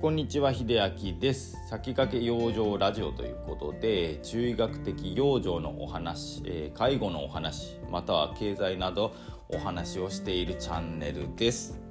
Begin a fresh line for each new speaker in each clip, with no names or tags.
こんにちは秀明です。先駆け養生ラジオということで中医学的養生のお話、えー、介護のお話または経済などお話をしているチャンネルです。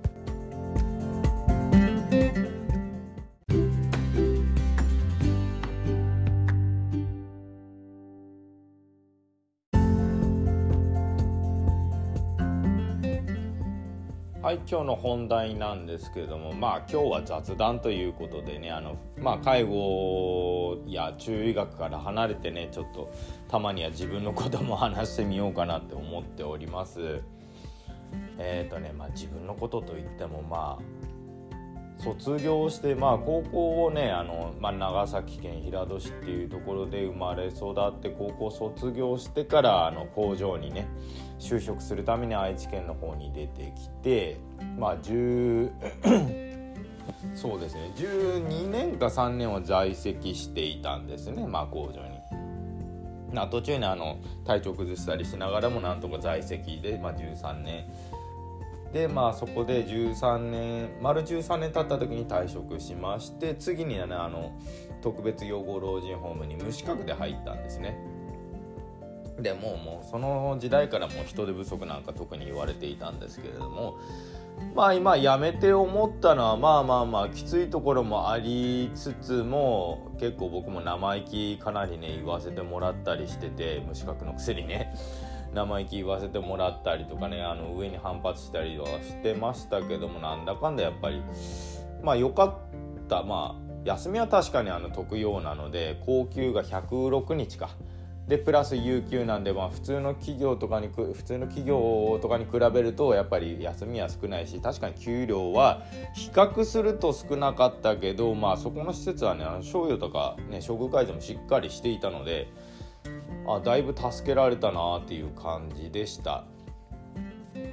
はい今日の本題なんですけれどもまあ今日は雑談ということでねあの、まあ、介護や中医学から離れてねちょっとたまには自分のことも話してみようかなって思っております。えっ、ー、とねまあ自分のことといってもまあ卒業して、まあ、高校をねあの、まあ、長崎県平戸市っていうところで生まれ育って高校卒業してからあの工場にね就職するために愛知県の方に出てきてまあ10 そうですね12年か3年は在籍していたんですね、まあ、工場に。な途中にあの体調崩したりしながらもなんとか在籍で、まあ、13年でまあそこで13年丸13年経った時に退職しまして次にはねあの特別養護老人ホームに無資格で入ったんですね。でもうもうその時代からもう人手不足なんか特に言われていたんですけれどもまあ今辞めて思ったのはまあまあまあきついところもありつつも結構僕も生意気かなりね言わせてもらったりしてて無資格のくせにね。生意気言わせてもらったりとかねあの上に反発したりはしてましたけどもなんだかんだやっぱりまあ良かったまあ休みは確かにあの特養なので高級が106日か。でプラス有給なんで、まあ、普通の企業とかに普通の企業とかに比べるとやっぱり休みは少ないし確かに給料は比較すると少なかったけど、まあ、そこの施設はねあの賞与とか、ね、処遇改善もしっかりしていたのであだいぶ助けられたなっていう感じでした。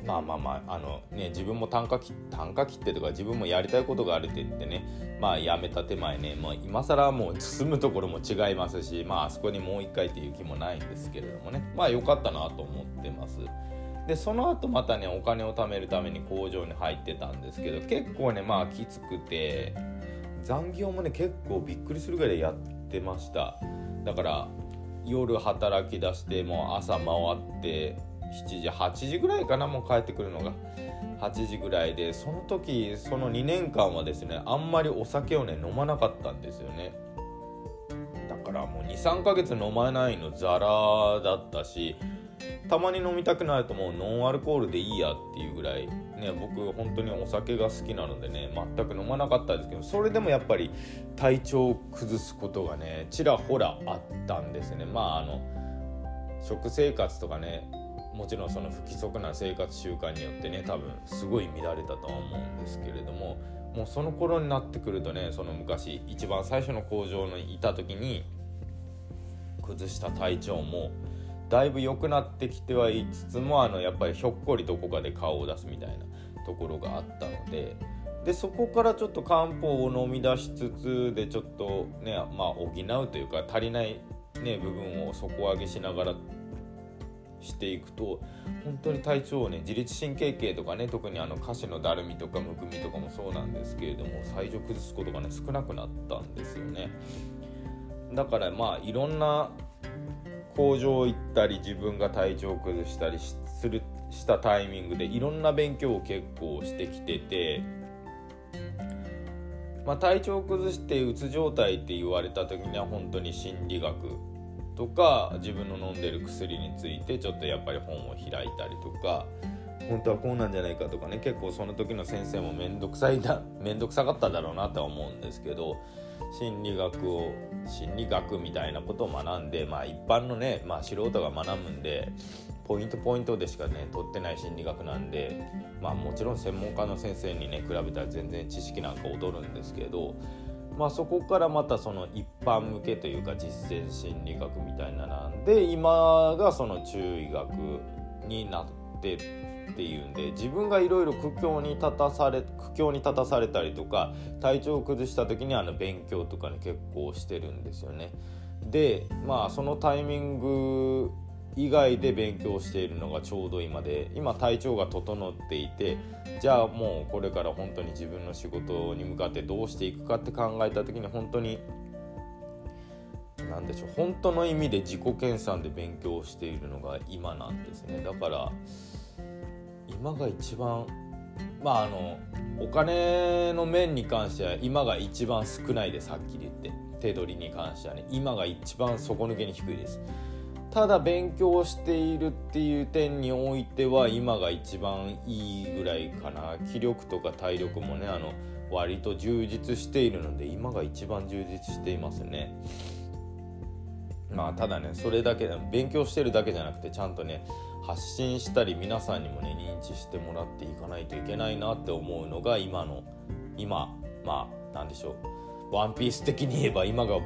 まあまあまああのね自分も単価切単価切ってとか自分もやりたいことがあるって言ってねまあやめた手前ねもう今更もう進むところも違いますしまああそこにもう一回っていう気もないんですけれどもねまあ良かったなと思ってます。でその後またねお金を貯めるために工場に入ってたんですけど結構ねまあきつくて残業もね結構びっくりするぐらいやってましただから夜働き出してもう朝回って7時8時ぐらいかなもう帰ってくるのが。8時ぐらいでその時その2年間はですねあんまりお酒をね飲まなかったんですよね。だからもう23ヶ月飲まないのザラだったしたまに飲みたくなるともうノンアルコールでいいやっていうぐらいね僕本当にお酒が好きなのでね全く飲まなかったですけどそれでもやっぱり体調を崩すことがねちらほらあったんですね。まああの食生活とかねもちろんその不規則な生活習慣によってね多分すごい乱れたとは思うんですけれどももうその頃になってくるとねその昔一番最初の工場にいた時に崩した体調もだいぶ良くなってきてはいつつもあのやっぱりひょっこりどこかで顔を出すみたいなところがあったのででそこからちょっと漢方を飲み出しつつでちょっとねまあ補うというか足りない、ね、部分を底上げしながらしていくと本当に体調をね自律神経系とかね特にあの下肢のだるみとかむくみとかもそうなんですけれども最初崩すことがね少なくなったんですよね。だからまあいろんな工場行ったり自分が体調を崩したりするしたタイミングでいろんな勉強を結構してきてて、まあ、体調を崩してうつ状態って言われた時には本当に心理学とか自分の飲んでる薬についてちょっとやっぱり本を開いたりとか本当はこうなんじゃないかとかね結構その時の先生も面倒くさいだ 面倒くさかっただろうなとは思うんですけど心理学を心理学みたいなことを学んでまあ一般のね、まあ、素人が学ぶんでポイントポイントでしかね取ってない心理学なんでまあもちろん専門家の先生にね比べたら全然知識なんか劣るんですけどまあそこからまたその一般向けというか実践心理学みたいななんで今がその中医学になってっていうんで自分がいろいろ苦境に立たされ苦境に立たされたりとか体調を崩した時にあの勉強とかね結構してるんですよね。でまあそのタイミング以外で勉強しているのがちょうど今で今体調が整っていてじゃあもうこれから本当に自分の仕事に向かってどうしていくかって考えた時に本当に何でしょう本当の意味で自己研鑽で勉強しているのが今なんですねだから今が一番まああのお金の面に関しては今が一番少ないですはっきり言って。手取りに関してはね。今が一番底抜けに低いです。ただ勉強しているっていう点においては今が一番いいぐらいかな。気力とか体力もねあの割と充実しているので今が一番充実していますね。まあただねそれだけ勉強してるだけじゃなくてちゃんとね発信したり皆さんにもね認知してもらっていかないといけないなって思うのが今の今まあ何でしょうワンピース的に言えば今が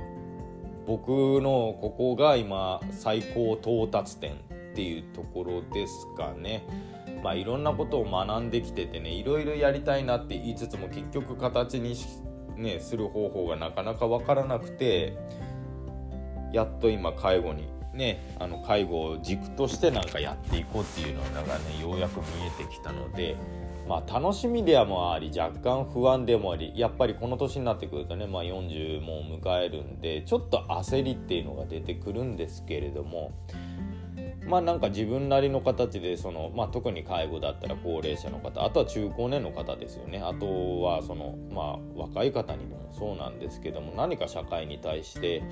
僕のここが今最高到達点っていうところですかね。まあいろんなことを学んできててねいろいろやりたいなって言いつつも結局形にね、する方法がなかなか分からなくてやっと今介護にねあの介護を軸としてなんかやっていこうっていうのがねようやく見えてきたので。まあ、楽しみでもあり若干不安でもありやっぱりこの年になってくるとね、まあ、40も迎えるんでちょっと焦りっていうのが出てくるんですけれどもまあなんか自分なりの形でその、まあ、特に介護だったら高齢者の方あとは中高年の方ですよねあとはその、まあ、若い方にもそうなんですけども何か社会に対して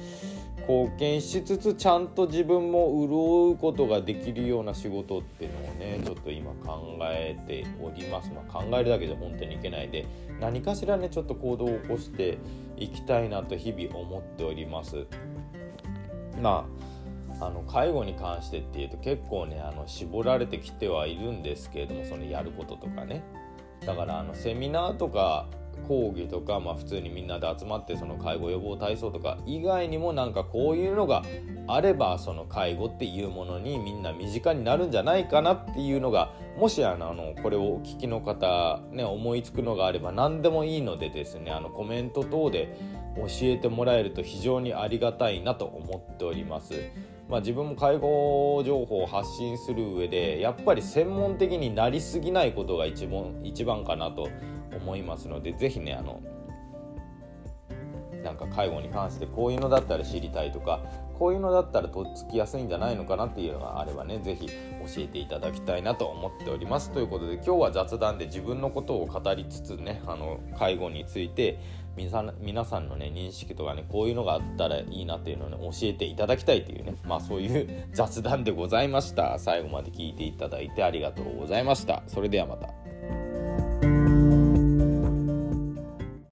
貢献しつつちゃんと自分も潤うことができるような仕事っていうのをねちょっと今考えております、まあ、考えるだけじゃ本当にいけないで何かしらねちょっと行動を起こしていきたいなと日々思っております。まああの介護に関してっていうと結構ねあの絞られてきてはいるんですけれどもそのやることとかねだからあのセミナーとか講義とか、まあ、普通にみんなで集まってその介護予防体操とか以外にもなんかこういうのがあればその介護っていうものにみんな身近になるんじゃないかなっていうのがもしあのこれをお聞きの方、ね、思いつくのがあれば何でもいいのでですねあのコメント等で教えてもらえると非常にありがたいなと思っております。まあ、自分も介護情報を発信する上でやっぱり専門的になりすぎないことが一番一番かなと思いますので是非ねあのか介護に関してこういうのだったら知りたいとかこういうのだったらとっつきやすいんじゃないのかなっていうのがあればね是非教えていただきたいなと思っております。ということで今日は雑談で自分のことを語りつつねあの介護について皆さんのね認識とかねこういうのがあったらいいなっていうのを、ね、教えていただきたいというねまあそういう雑談でございました。最後まで聞いていただいてありがとうございました。それではまた。